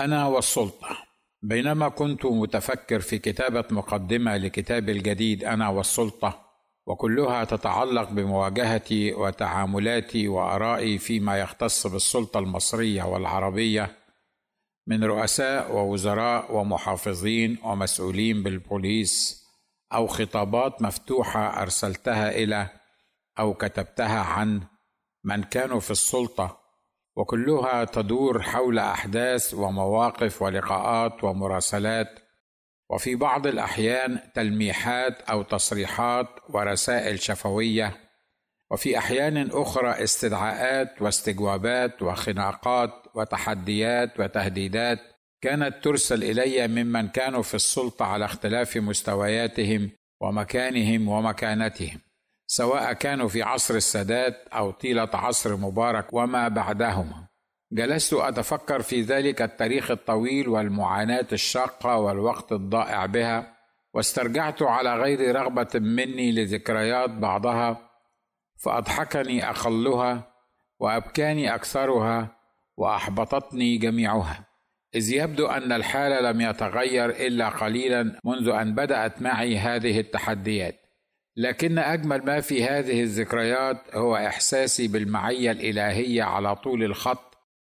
أنا والسلطة. بينما كنت متفكر في كتابة مقدمة لكتابي الجديد أنا والسلطة وكلها تتعلق بمواجهتي وتعاملاتي وآرائي فيما يختص بالسلطة المصرية والعربية من رؤساء ووزراء ومحافظين ومسؤولين بالبوليس أو خطابات مفتوحة أرسلتها إلى أو كتبتها عن من كانوا في السلطة وكلها تدور حول أحداث ومواقف ولقاءات ومراسلات وفي بعض الأحيان تلميحات أو تصريحات ورسائل شفوية وفي أحيان أخرى استدعاءات واستجوابات وخناقات وتحديات وتهديدات كانت ترسل إلي ممن كانوا في السلطة على اختلاف مستوياتهم ومكانهم ومكانتهم. سواء كانوا في عصر السادات أو طيلة عصر مبارك وما بعدهما. جلست أتفكر في ذلك التاريخ الطويل والمعاناة الشاقة والوقت الضائع بها واسترجعت على غير رغبة مني لذكريات بعضها فأضحكني أقلها وأبكاني أكثرها وأحبطتني جميعها. إذ يبدو أن الحال لم يتغير إلا قليلا منذ أن بدأت معي هذه التحديات. لكن أجمل ما في هذه الذكريات هو إحساسي بالمعية الإلهية على طول الخط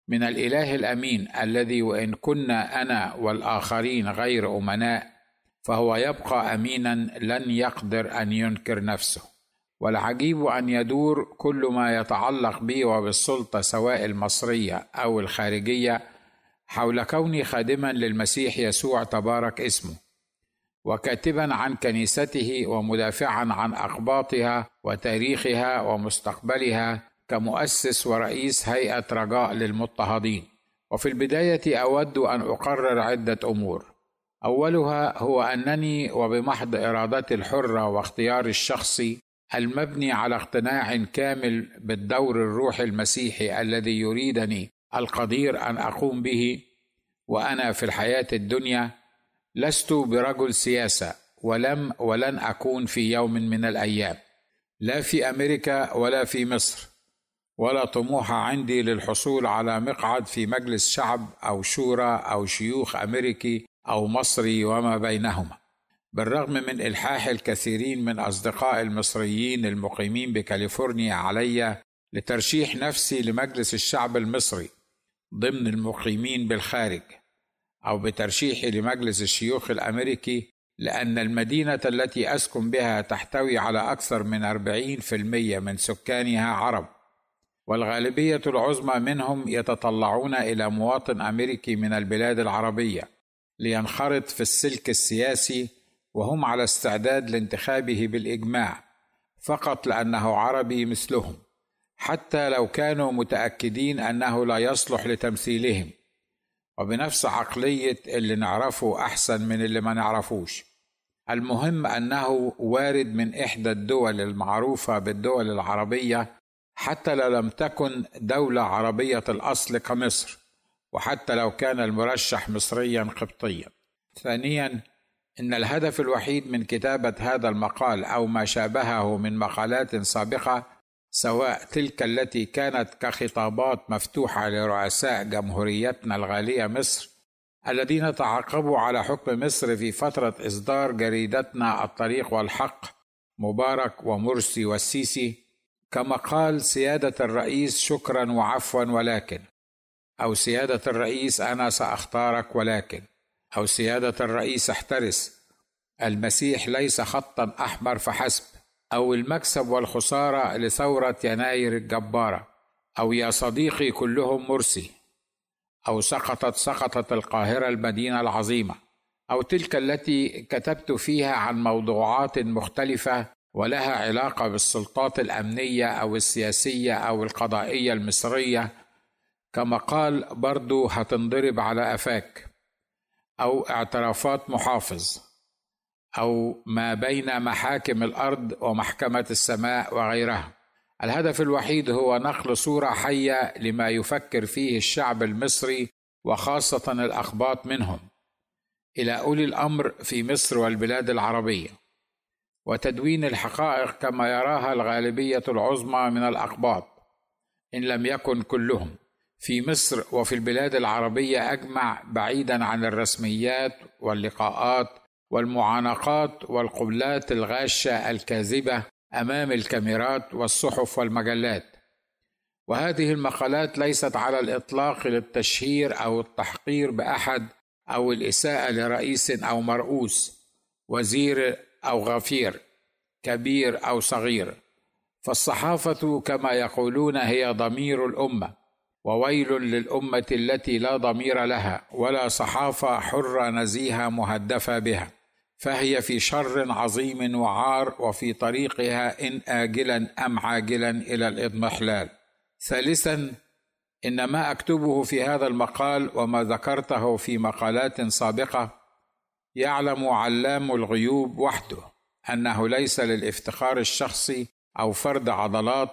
من الإله الأمين الذي وإن كنا أنا والآخرين غير أمناء فهو يبقى امينا لن يقدر أن ينكر نفسه. والعجيب أن يدور كل ما يتعلق بي وبالسلطة سواء المصرية أو الخارجية حول كوني خادما للمسيح يسوع تبارك اسمه. وكاتبا عن كنيسته ومدافعا عن اقباطها وتاريخها ومستقبلها كمؤسس ورئيس هيئة رجاء للمضطهدين. وفي البداية أود أن أقرر عدة أمور. أولها هو أنني وبمحض إرادتي الحرة واختياري الشخصي المبني على اقتناع كامل بالدور الروحي المسيحي الذي يريدني القدير أن أقوم به وأنا في الحياة الدنيا لست برجل سياسة ولم ولن أكون في يوم من الأيام. لا في أمريكا ولا في مصر. ولا طموح عندي للحصول على مقعد في مجلس شعب أو شورى أو شيوخ أمريكي أو مصري وما بينهما. بالرغم من إلحاح الكثيرين من أصدقاء المصريين المقيمين بكاليفورنيا علي لترشيح نفسي لمجلس الشعب المصري ضمن المقيمين بالخارج. أو بترشيحي لمجلس الشيوخ الأمريكي لأن المدينة التي أسكن بها تحتوي على أكثر من 40% من سكانها عرب. والغالبية العظمى منهم يتطلعون إلى مواطن أمريكي من البلاد العربية لينخرط في السلك السياسي وهم على استعداد لانتخابه بالإجماع فقط لأنه عربي مثلهم حتى لو كانوا متأكدين أنه لا يصلح لتمثيلهم. وبنفس عقلية اللي نعرفه أحسن من اللي ما نعرفوش. المهم أنه وارد من إحدى الدول المعروفة بالدول العربية حتى لو لم تكن دولة عربية الأصل كمصر وحتى لو كان المرشح مصريا قبطيا. ثانيا إن الهدف الوحيد من كتابة هذا المقال أو ما شابهه من مقالات سابقة سواء تلك التي كانت كخطابات مفتوحة لرؤساء جمهوريتنا الغالية مصر الذين تعاقبوا على حكم مصر في فترة إصدار جريدتنا الطريق والحق مبارك ومرسي والسيسي كما قال سيادة الرئيس شكرا وعفوا ولكن. أو سيادة الرئيس أنا سأختارك ولكن. أو سيادة الرئيس احترس. المسيح ليس خطا أحمر فحسب. أو المكسب والخسارة لثورة يناير الجبارة أو يا صديقي كلهم مرسي أو سقطت سقطت القاهرة المدينة العظيمة أو تلك التي كتبت فيها عن موضوعات مختلفة ولها علاقة بالسلطات الأمنية أو السياسية أو القضائية المصرية كما قال برضو هتنضرب على افاك أو اعترافات محافظ. أو ما بين محاكم الأرض ومحكمة السماء وغيرها. الهدف الوحيد هو نقل صورة حية لما يفكر فيه الشعب المصري وخاصة الأخباط منهم. إلى أولي الأمر في مصر والبلاد العربية. وتدوين الحقائق كما يراها الغالبية العظمى من الاقباط إن لم يكن كلهم في مصر وفي البلاد العربية أجمع بعيدا عن الرسميات واللقاءات والمعانقات والقبلات الغاشة الكاذبة أمام الكاميرات والصحف والمجلات. وهذه المقالات ليست على الإطلاق للتشهير أو التحقير بأحد أو الإساءة لرئيس أو مرؤوس وزير أو غفير كبير أو صغير. فالصحافة كما يقولون هي ضمير الأمة. وويل للأمة التي لا ضمير لها ولا صحافة حره نزيهه مهدفة بها فهي في شر عظيم وعار وفي طريقها إن اجلا أم عاجلا إلى الإضمحلال. ثالثا إن ما أكتبه في هذا المقال وما ذكرته في مقالات سابقة يعلم علام الغيوب وحده أنه ليس للافتخار الشخصي أو فرد عضلات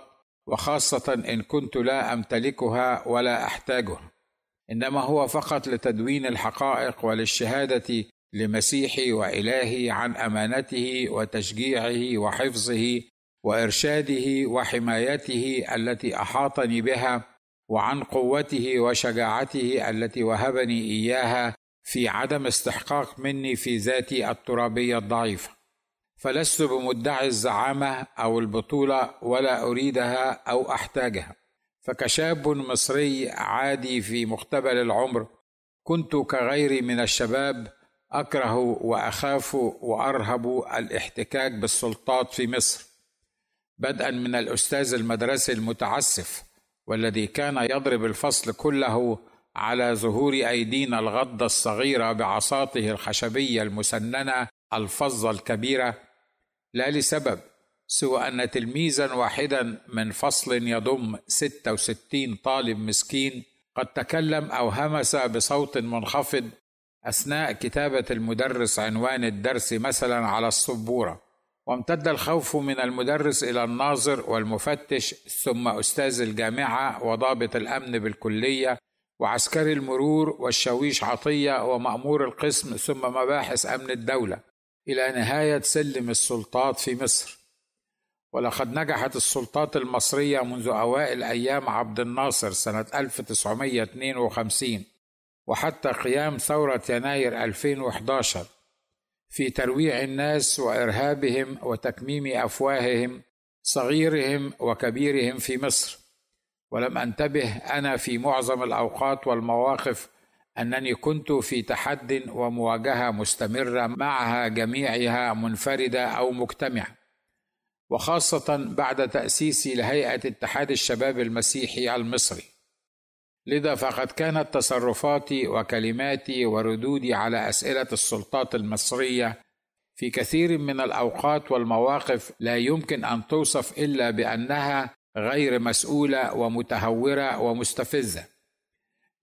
وخاصة إن كنت لا أمتلكها ولا أحتاجها. إنما هو فقط لتدوين الحقائق وللشهادة لمسيحي وإلهي عن أمانته وتشجيعه وحفظه وإرشاده وحمايته التي أحاطني بها وعن قوته وشجاعته التي وهبني إياها في عدم استحقاق مني في ذاتي الترابية الضعيفة. فلست بمدعي الزعامة أو البطولة ولا أريدها أو أحتاجها. فكشاب مصري عادي في مقتبل العمر كنت كغيري من الشباب أكره وأخاف وأرهب الاحتكاك بالسلطات في مصر بدءا من الأستاذ المدرسي المتعسف والذي كان يضرب الفصل كله على ظهور أيدينا الغضة الصغيرة بعصاته الخشبية المسننة الفظة الكبيرة لا لسبب سوى أن تلميذا واحدا من فصل يضم 66 طالب مسكين قد تكلم أو همس بصوت منخفض أثناء كتابة المدرس عنوان الدرس مثلا على السبورة. وامتد الخوف من المدرس إلى الناظر والمفتش ثم أستاذ الجامعة وضابط الأمن بالكلية وعسكري المرور والشاويش عطية ومأمور القسم ثم مباحث أمن الدولة. إلى نهاية سلم السلطات في مصر. ولقد نجحت السلطات المصرية منذ أوائل أيام عبد الناصر سنة 1952 وحتى قيام ثورة يناير 2011 في ترويع الناس وإرهابهم وتكميم أفواههم صغيرهم وكبيرهم في مصر. ولم أنتبه أنا في معظم الأوقات والمواقف أنني كنت في تحد ومواجهة مستمرة معها جميعها منفردة أو مجتمعة وخاصة بعد تاسيسي لهيئة اتحاد الشباب المسيحي المصري. لذا فقد كانت تصرفاتي وكلماتي وردودي على أسئلة السلطات المصرية في كثير من الأوقات والمواقف لا يمكن أن توصف إلا بأنها غير مسؤولة ومتهورة ومستفزة.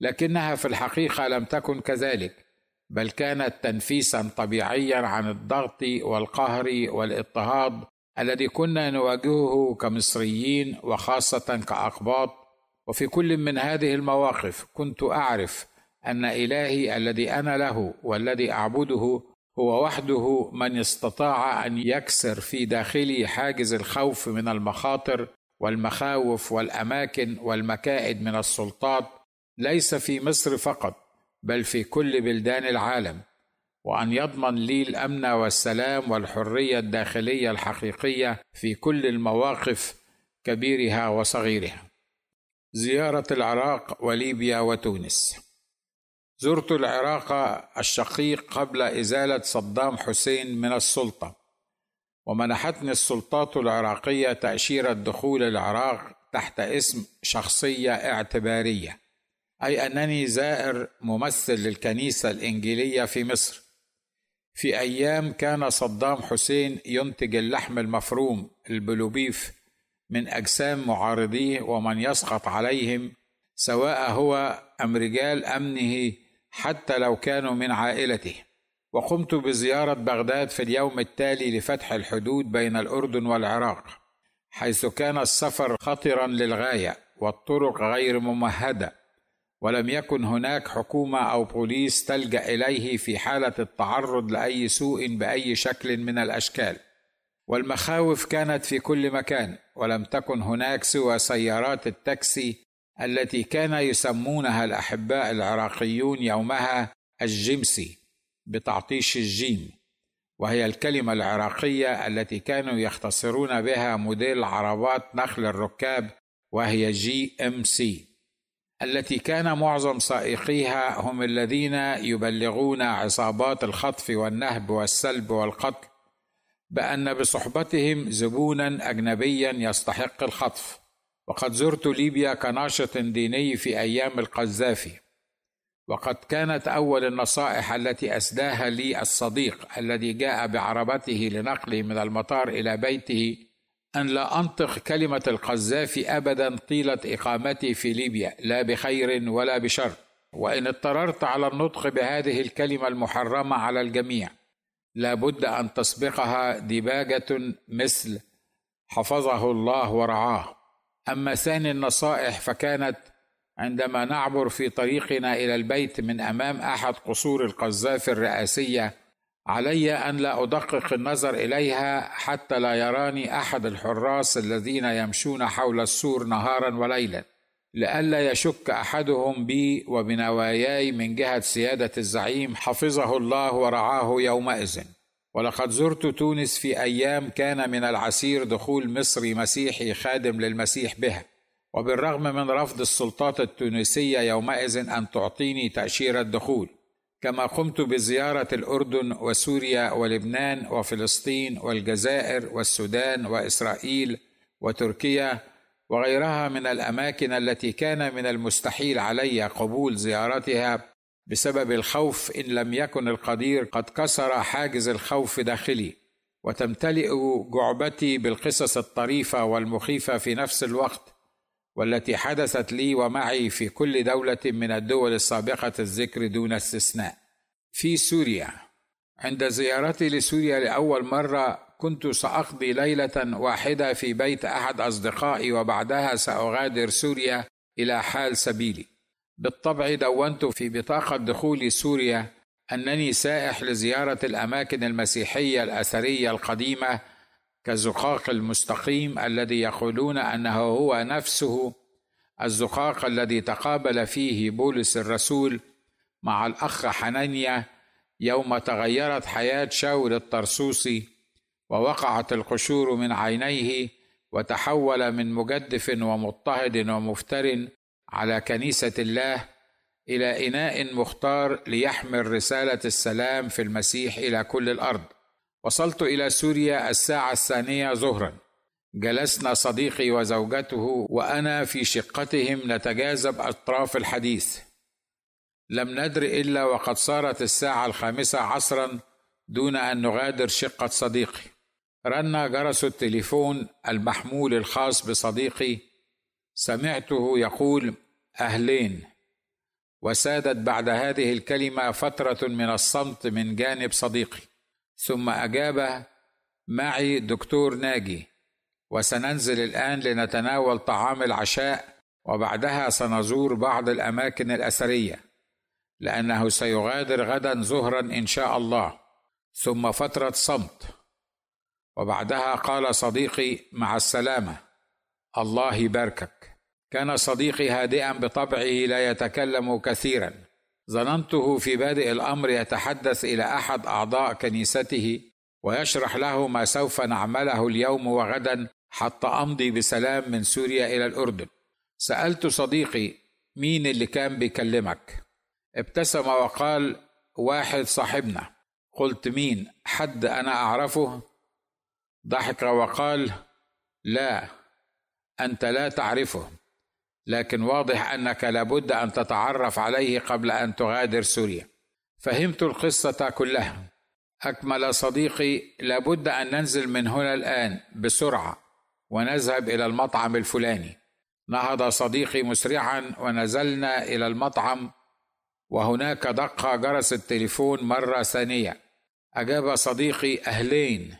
لكنها في الحقيقة لم تكن كذلك بل كانت تنفيسا طبيعيا عن الضغط والقهر والاضطهاد الذي كنا نواجهه كمصريين وخاصة كأقباط. وفي كل من هذه المواقف كنت أعرف أن إلهي الذي أنا له والذي أعبده هو وحده من استطاع أن يكسر في داخلي حاجز الخوف من المخاطر والمخاوف والأماكن والمكائد من السلطات ليس في مصر فقط بل في كل بلدان العالم. وأن يضمن لي الأمن والسلام والحرية الداخلية الحقيقية في كل المواقف كبيرها وصغيرها. زيارة العراق وليبيا وتونس. زرت العراق الشقيق قبل إزالة صدام حسين من السلطة. ومنحتني السلطات العراقية تأشيرة دخول العراق تحت اسم شخصية اعتبارية. أي أنني زائر ممثل للكنيسة الإنجيلية في مصر. في أيام كان صدام حسين ينتج اللحم المفروم البلوبيف من أجسام معارضيه ومن يسقط عليهم سواء هو أم رجال أمنه حتى لو كانوا من عائلته. وقمت بزيارة بغداد في اليوم التالي لفتح الحدود بين الأردن والعراق حيث كان السفر خطرا للغاية والطرق غير ممهدة. ولم يكن هناك حكومة أو بوليس تلجأ إليه في حالة التعرض لأي سوء بأي شكل من الأشكال. والمخاوف كانت في كل مكان ولم تكن هناك سوى سيارات التاكسي التي كان يسمونها الأحباء العراقيون يومها الجمسي بتعطيش الجيم وهي الكلمة العراقية التي كانوا يختصرون بها موديل عربات نقل الركاب وهي GMC. التي كان معظم سائقيها هم الذين يبلغون عصابات الخطف والنهب والسلب والقتل بأن بصحبتهم زبونا أجنبيا يستحق الخطف. وقد زرت ليبيا كناشط ديني في أيام القذافي. وقد كانت أول النصائح التي أسداها لي الصديق الذي جاء بعربته لنقلي من المطار إلى بيته أن لا أنطق كلمة القذافي ابدا طيلة إقامتي في ليبيا لا بخير ولا بشر. وإن اضطررت على النطق بهذه الكلمة المحرمة على الجميع لا بد أن تسبقها دباجه مثل حفظه الله ورعاه أما ثاني النصائح فكانت عندما نعبر في طريقنا إلى البيت من أمام أحد قصور القذافي الرئاسية علي أن لا أدقق النظر إليها حتى لا يراني أحد الحراس الذين يمشون حول السور نهارا وليلا لئلا يشك أحدهم بي وبنواياي من جهة سيادة الزعيم حفظه الله ورعاه يومئذ. ولقد زرت تونس في أيام كان من العسير دخول مصري مسيحي خادم للمسيح بها. وبالرغم من رفض السلطات التونسية يومئذ أن تعطيني تاشيره دخول كما قمت بزيارة الأردن وسوريا ولبنان وفلسطين والجزائر والسودان وإسرائيل وتركيا وغيرها من الأماكن التي كان من المستحيل علي قبول زيارتها بسبب الخوف إن لم يكن القدير قد كسر حاجز الخوف داخلي وتمتلئ جعبتي بالقصص الطريفة والمخيفة في نفس الوقت والتي حدثت لي ومعي في كل دولة من الدول السابقة الذكر دون استثناء. في سوريا. عند زيارتي لسوريا لأول مرة كنت سأقضي ليلة واحدة في بيت أحد أصدقائي وبعدها سأغادر سوريا إلى حال سبيلي. بالطبع دونت في بطاقة دخول سوريا أنني سائح لزيارة الأماكن المسيحية الأثرية القديمة كالزقاق المستقيم الذي يقولون أنه هو نفسه الزقاق الذي تقابل فيه بولس الرسول مع الأخ حنانيا يوم تغيرت حياة شاول الطرسوسي ووقعت القشور من عينيه وتحول من مجدف ومضطهد ومفتر على كنيسة الله إلى إناء مختار ليحمل رسالة السلام في المسيح إلى كل الأرض. وصلت إلى سوريا الساعة الثانية ظهرا. جلسنا صديقي وزوجته وأنا في شقتهم نتجاذب أطراف الحديث. لم ندر إلا وقد صارت الساعة الخامسة عصرا دون أن نغادر شقة صديقي. رن جرس التليفون المحمول الخاص بصديقي. سمعته يقول أهلين. وسادت بعد هذه الكلمة فترة من الصمت من جانب صديقي. ثم أجاب معي دكتور ناجي وسننزل الآن لنتناول طعام العشاء وبعدها سنزور بعض الأماكن الأثرية لأنه سيغادر غدا ظهرا إن شاء الله ثم فترة صمت. وبعدها قال صديقي مع السلامة الله يباركك. كان صديقي هادئا بطبعه لا يتكلم كثيرا. ظننته في بادئ الأمر يتحدث إلى أحد أعضاء كنيسته ويشرح له ما سوف نعمله اليوم وغدا حتى أمضي بسلام من سوريا إلى الأردن. سألت صديقي مين اللي كان بيكلمك؟ ابتسم وقال واحد صاحبنا. قلت مين؟ حد أنا أعرفه؟ ضحك وقال لا أنت لا تعرفه. لكن واضح أنك لابد أن تتعرف عليه قبل أن تغادر سوريا. فهمت القصة كلها. أكمل صديقي لابد أن ننزل من هنا الآن بسرعة ونذهب إلى المطعم الفلاني. نهض صديقي مسرعا ونزلنا إلى المطعم وهناك دق جرس التليفون مرة ثانية. أجاب صديقي أهلين.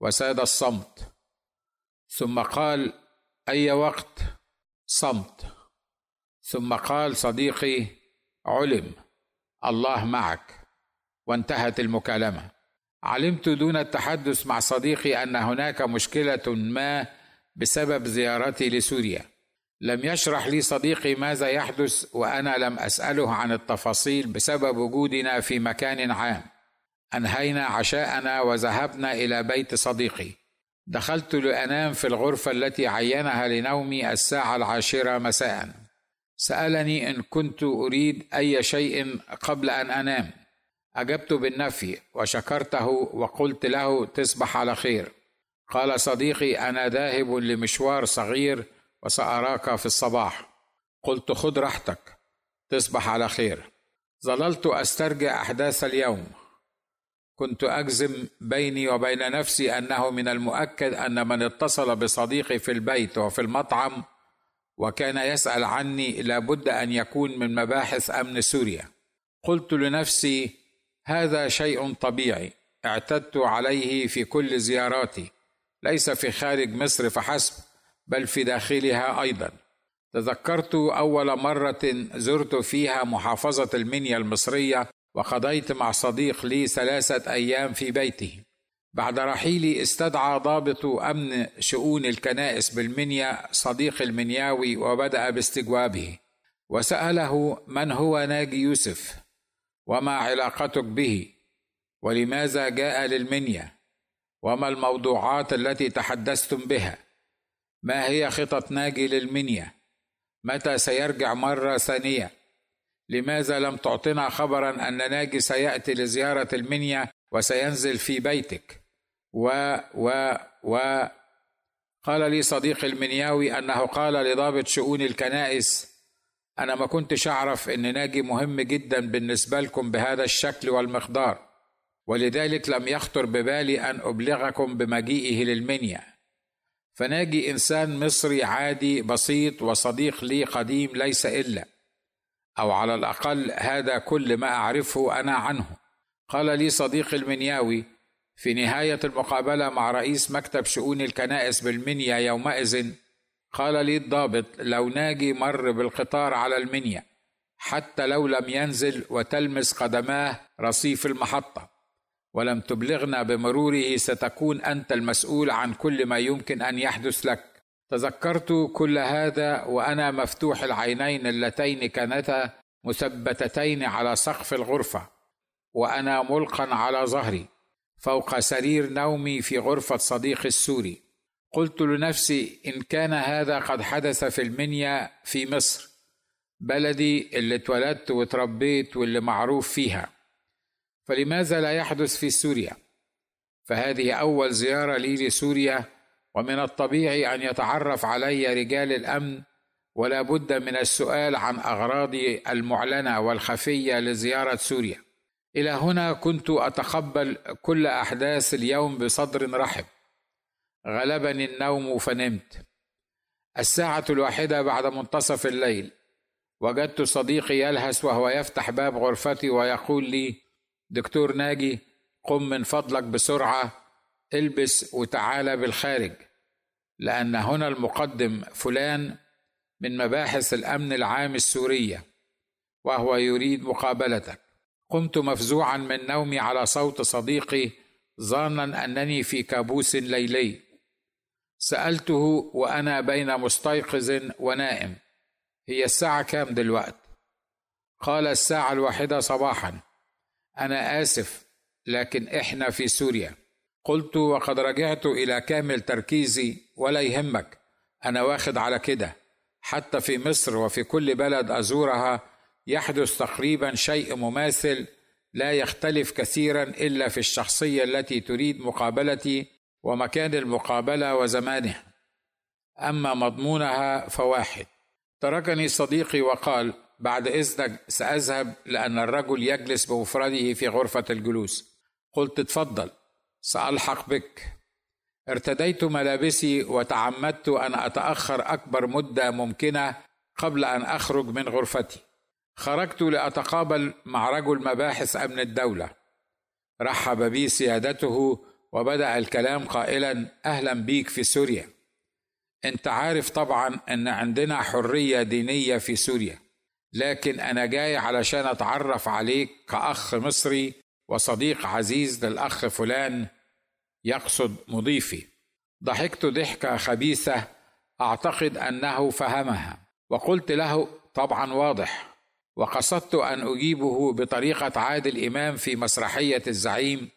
وساد الصمت. ثم قال أي وقت؟ صمت. ثم قال صديقي علم الله معك. وانتهت المكالمة. علمت دون التحدث مع صديقي أن هناك مشكلة ما بسبب زيارتي لسوريا. لم يشرح لي صديقي ماذا يحدث وأنا لم أسأله عن التفاصيل بسبب وجودنا في مكان عام. أنهينا عشاءنا وذهبنا إلى بيت صديقي. دخلت لأنام في الغرفة التي عينها لنومي الساعة العاشرة مساء. سألني إن كنت أريد أي شيء قبل أن أنام. أجبت بالنفي وشكرته وقلت له تصبح على خير. قال صديقي أنا ذاهب لمشوار صغير وسأراك في الصباح. قلت خذ راحتك. تصبح على خير. ظللت أسترجع أحداث اليوم. كنت أجزم بيني وبين نفسي أنه من المؤكد أن من اتصل بصديقي في البيت وفي المطعم وكان يسأل عني لابد أن يكون من مباحث أمن سوريا. قلت لنفسي هذا شيء طبيعي. اعتدت عليه في كل زياراتي. ليس في خارج مصر فحسب بل في داخلها أيضا. تذكرت أول مرة زرت فيها محافظة المنيا المصرية وقضيت مع صديق لي ثلاثة أيام في بيته. بعد رحيلي استدعى ضابط أمن شؤون الكنائس بالمنيا صديق المنياوي وبدأ باستجوابه. وسأله من هو ناجي يوسف؟ وما علاقتك به؟ ولماذا جاء للمنيا؟ وما الموضوعات التي تحدثتم بها؟ ما هي خطط ناجي للمنيا؟ متى سيرجع مرة ثانية؟ لماذا لم تعطنا خبرا أن ناجي سيأتي لزيارة المنيا وسينزل في بيتك؟ و و و. قال لي صديقي المنياوي أنه قال لضابط شؤون الكنائس أنا ما كنتش أعرف إن ناجي مهم جدا بالنسبة لكم بهذا الشكل والمقدار ولذلك لم يخطر ببالي أن أبلغكم بمجيئه للمنيا. فناجي إنسان مصري عادي بسيط وصديق لي قديم ليس إلا. أو على الأقل هذا كل ما أعرفه أنا عنه. قال لي صديقي المنياوي في نهاية المقابلة مع رئيس مكتب شؤون الكنائس بالمنيا يومئذ قال لي الضابط لو ناجي مر بالقطار على المنيا حتى لو لم ينزل وتلمس قدماه رصيف المحطة ولم تبلغنا بمروره ستكون أنت المسؤول عن كل ما يمكن أن يحدث لك. تذكرت كل هذا وأنا مفتوح العينين اللتين كانتا مثبتتين على سقف الغرفة وأنا ملقا على ظهري فوق سرير نومي في غرفة صديقي السوري. قلت لنفسي إن كان هذا قد حدث في المنيا في مصر بلدي اللي اتولدت وتربيت واللي معروف فيها. فلماذا لا يحدث في سوريا؟ فهذه أول زيارة لي لسوريا ومن الطبيعي أن يتعرف علي رجال الأمن ولا بد من السؤال عن اغراضي المعلنة والخفية لزيارة سوريا. إلى هنا كنت أتقبل كل أحداث اليوم بصدر رحب. غلبني النوم فنمت. الساعة الواحدة بعد منتصف الليل. وجدت صديقي يلهث وهو يفتح باب غرفتي ويقول لي دكتور ناجي قم من فضلك بسرعة. البس وتعالى بالخارج لأن هنا المقدم فلان من مباحث الأمن العام السورية وهو يريد مقابلتك. قمت مفزوعا من نومي على صوت صديقي ظانا أنني في كابوس ليلي. سألته وأنا بين مستيقظ ونائم هي الساعة كام دلوقت؟ قال الساعة الواحدة صباحا. أنا آسف لكن إحنا في سوريا. قلت وقد رجعت إلى كامل تركيزي ولا يهمك. أنا واخد على كده. حتى في مصر وفي كل بلد أزورها يحدث تقريبا شيء مماثل لا يختلف كثيرا إلا في الشخصية التي تريد مقابلتي ومكان المقابلة وزمانها أما مضمونها فواحد. تركني صديقي وقال بعد إذنك سأذهب لأن الرجل يجلس بمفرده في غرفة الجلوس. قلت اتفضل سألحق بك. ارتديت ملابسي وتعمدت أن أتأخر أكبر مدة ممكنة قبل أن أخرج من غرفتي. خرجت لأتقابل مع رجل مباحث أمن الدولة. رحب بي سيادته وبدأ الكلام قائلا أهلا بيك في سوريا. أنت عارف طبعا أن عندنا حرية دينية في سوريا لكن أنا جاي علشان أتعرف عليك كأخ مصري وصديق عزيز للأخ فلان يقصد مضيفي. ضحكت ضحكه خبيثة أعتقد أنه فهمها. وقلت له طبعا واضح. وقصدت أن أجيبه بطريقة عادل إمام في مسرحية الزعيم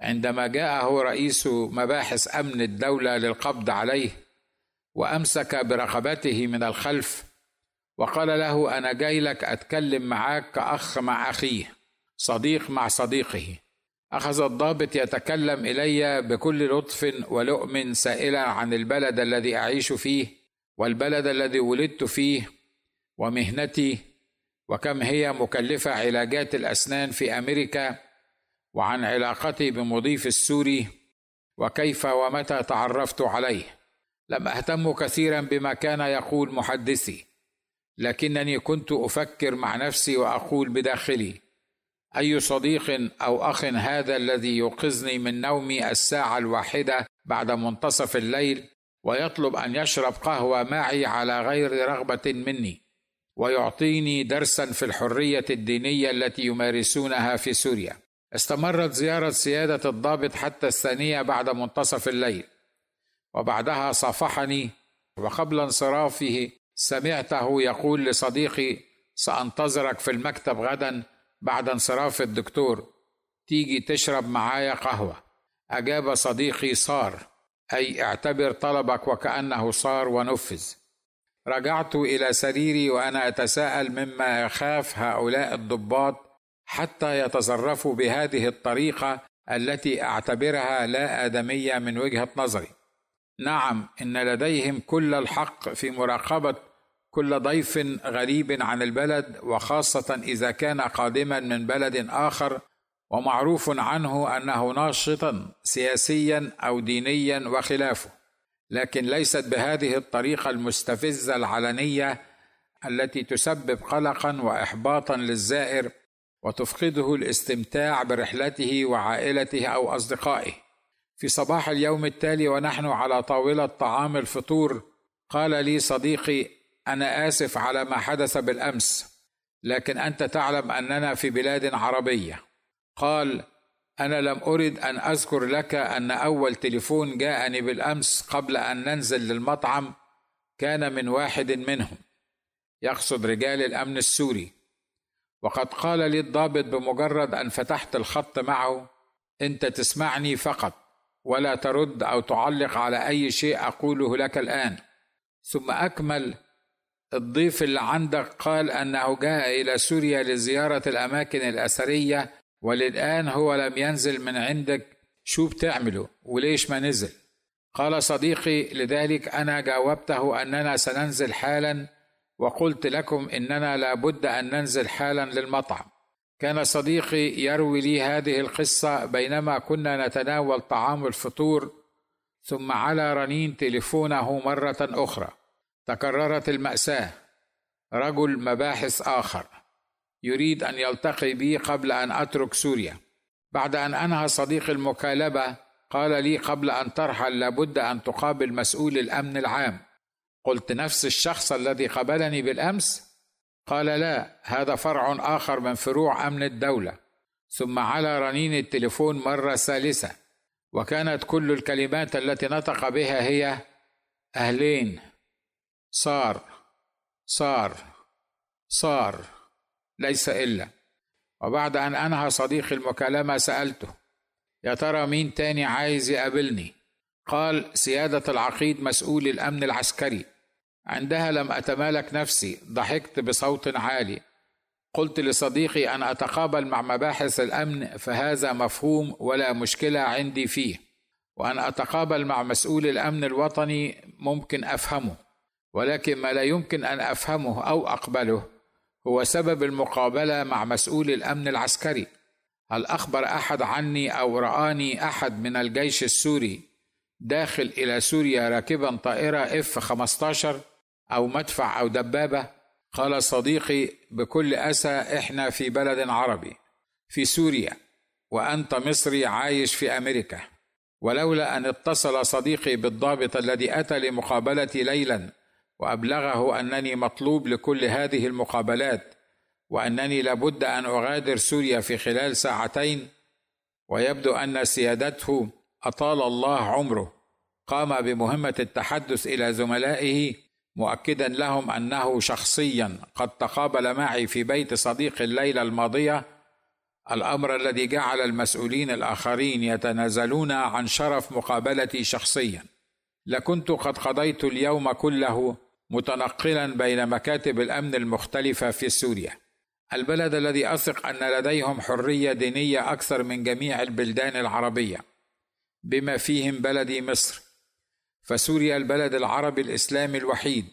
عندما جاءه رئيس مباحث أمن الدولة للقبض عليه وأمسك برقبته من الخلف وقال له أنا جاي لك أتكلم معاك كأخ مع أخيه صديق مع صديقه. أخذ الضابط يتكلم إلي بكل لطف ولؤم سائلا عن البلد الذي أعيش فيه والبلد الذي ولدت فيه ومهنتي وكم هي مكلفة علاجات الأسنان في أمريكا وعن علاقتي بمضيف السوري وكيف ومتى تعرفت عليه. لم أهتم كثيرا بما كان يقول محدثي لكنني كنت أفكر مع نفسي وأقول بداخلي أي صديق أو أخ هذا الذي يوقظني من نومي الساعة الواحدة بعد منتصف الليل ويطلب أن يشرب قهوة معي على غير رغبة مني ويعطيني درسا في الحرية الدينية التي يمارسونها في سوريا. استمرت زيارة سيادة الضابط حتى الثانية بعد منتصف الليل وبعدها صافحني وقبل انصرافه سمعته يقول لصديقي سأنتظرك في المكتب غدا بعد انصراف الدكتور تيجي تشرب معايا قهوة. أجاب صديقي صار أي اعتبر طلبك وكأنه صار ونفذ. رجعت إلى سريري وأنا أتساءل مما يخاف هؤلاء الضباط حتى يتصرفوا بهذه الطريقة التي أعتبرها لا آدمية من وجهة نظري. نعم إن لديهم كل الحق في مراقبة كل ضيف غريب عن البلد وخاصة إذا كان قادما من بلد آخر ومعروف عنه أنه ناشطا سياسيا أو دينيا وخلافه. لكن ليست بهذه الطريقة المستفزة العلنية التي تسبب قلقا واحباطا للزائر وتفقده الاستمتاع برحلته وعائلته أو أصدقائه. في صباح اليوم التالي ونحن على طاولة طعام الفطور قال لي صديقي أنا آسف على ما حدث بالأمس لكن أنت تعلم أننا في بلاد عربية. قال أنا لم أرد أن أذكر لك أن أول تليفون جاءني بالأمس قبل أن ننزل للمطعم كان من واحد منهم يقصد رجال الأمن السوري. وقد قال لي الضابط بمجرد أن فتحت الخط معه أنت تسمعني فقط ولا ترد أو تعلق على أي شيء أقوله لك الآن. ثم أكمل الضيف اللي عندك قال أنه جاء إلى سوريا لزيارة الأماكن الأثرية وللان هو لم ينزل من عندك. شو بتعمله وليش ما نزل؟ قال صديقي لذلك أنا جاوبته أننا سننزل حالا وقلت لكم إننا لابد أن ننزل حالا للمطعم. كان صديقي يروي لي هذه القصة بينما كنا نتناول طعام الفطور ثم على رنين تليفونه مرة أخرى. تكررت المأساة. رجل مباحث آخر. يريد أن يلتقي بي قبل أن أترك سوريا. بعد أن أنهى صديق المكالبة قال لي قبل أن ترحل لابد أن تقابل مسؤول الأمن العام. قلت نفس الشخص الذي قبلني بالأمس؟ قال لا هذا فرع آخر من فروع أمن الدولة. ثم على رنين التليفون مرة ثالثة. وكانت كل الكلمات التي نطق بها هي أهلين. صار صار صار ليس إلا. وبعد أن أنهى صديقي المكالمة سألته يا ترى مين تاني عايز يقابلني؟ قال سيادة العقيد مسؤول الأمن العسكري. عندها لم أتمالك نفسي ضحكت بصوت عالي. قلت لصديقي أن أتقابل مع مباحث الأمن فهذا مفهوم ولا مشكلة عندي فيه. وأن أتقابل مع مسؤول الأمن الوطني ممكن أفهمه. ولكن ما لا يمكن أن أفهمه أو أقبله هو سبب المقابلة مع مسؤول الأمن العسكري. هل أخبر أحد عني أو رآني أحد من الجيش السوري داخل إلى سوريا راكبا طائرة اف 15 أو مدفع أو دبابة؟ قال صديقي بكل أسى إحنا في بلد عربي في سوريا وأنت مصري عايش في أمريكا. ولولا أن اتصل صديقي بالضابط الذي أتى لمقابلتي ليلا وأبلغه أنني مطلوب لكل هذه المقابلات وأنني لابد أن أغادر سوريا في خلال ساعتين ويبدو أن سيادته أطال الله عمره. قام بمهمة التحدث إلى زملائه مؤكدا لهم أنه شخصيا قد تقابل معي في بيت صديق الليلة الماضية. الأمر الذي جعل المسؤولين الآخرين يتنازلون عن شرف مقابلتي شخصيا. لكنت قد قضيت اليوم كله متنقلا بين مكاتب الأمن المختلفة في سوريا. البلد الذي أثق أن لديهم حرية دينية أكثر من جميع البلدان العربية. بما فيهم بلدي مصر. فسوريا البلد العربي الإسلامي الوحيد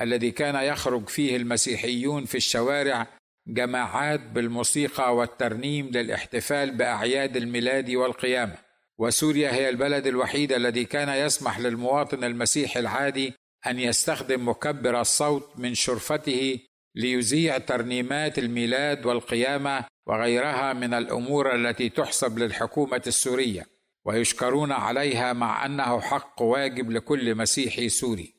الذي كان يخرج فيه المسيحيون في الشوارع جماعات بالموسيقى والترنيم للاحتفال بأعياد الميلاد والقيامة. وسوريا هي البلد الوحيد الذي كان يسمح للمواطن المسيحي العادي أن يستخدم مكبر الصوت من شرفته ليذيع ترنيمات الميلاد والقيامة وغيرها من الأمور التي تحسب للحكومة السورية ويشكرون عليها مع أنه حق واجب لكل مسيحي سوري.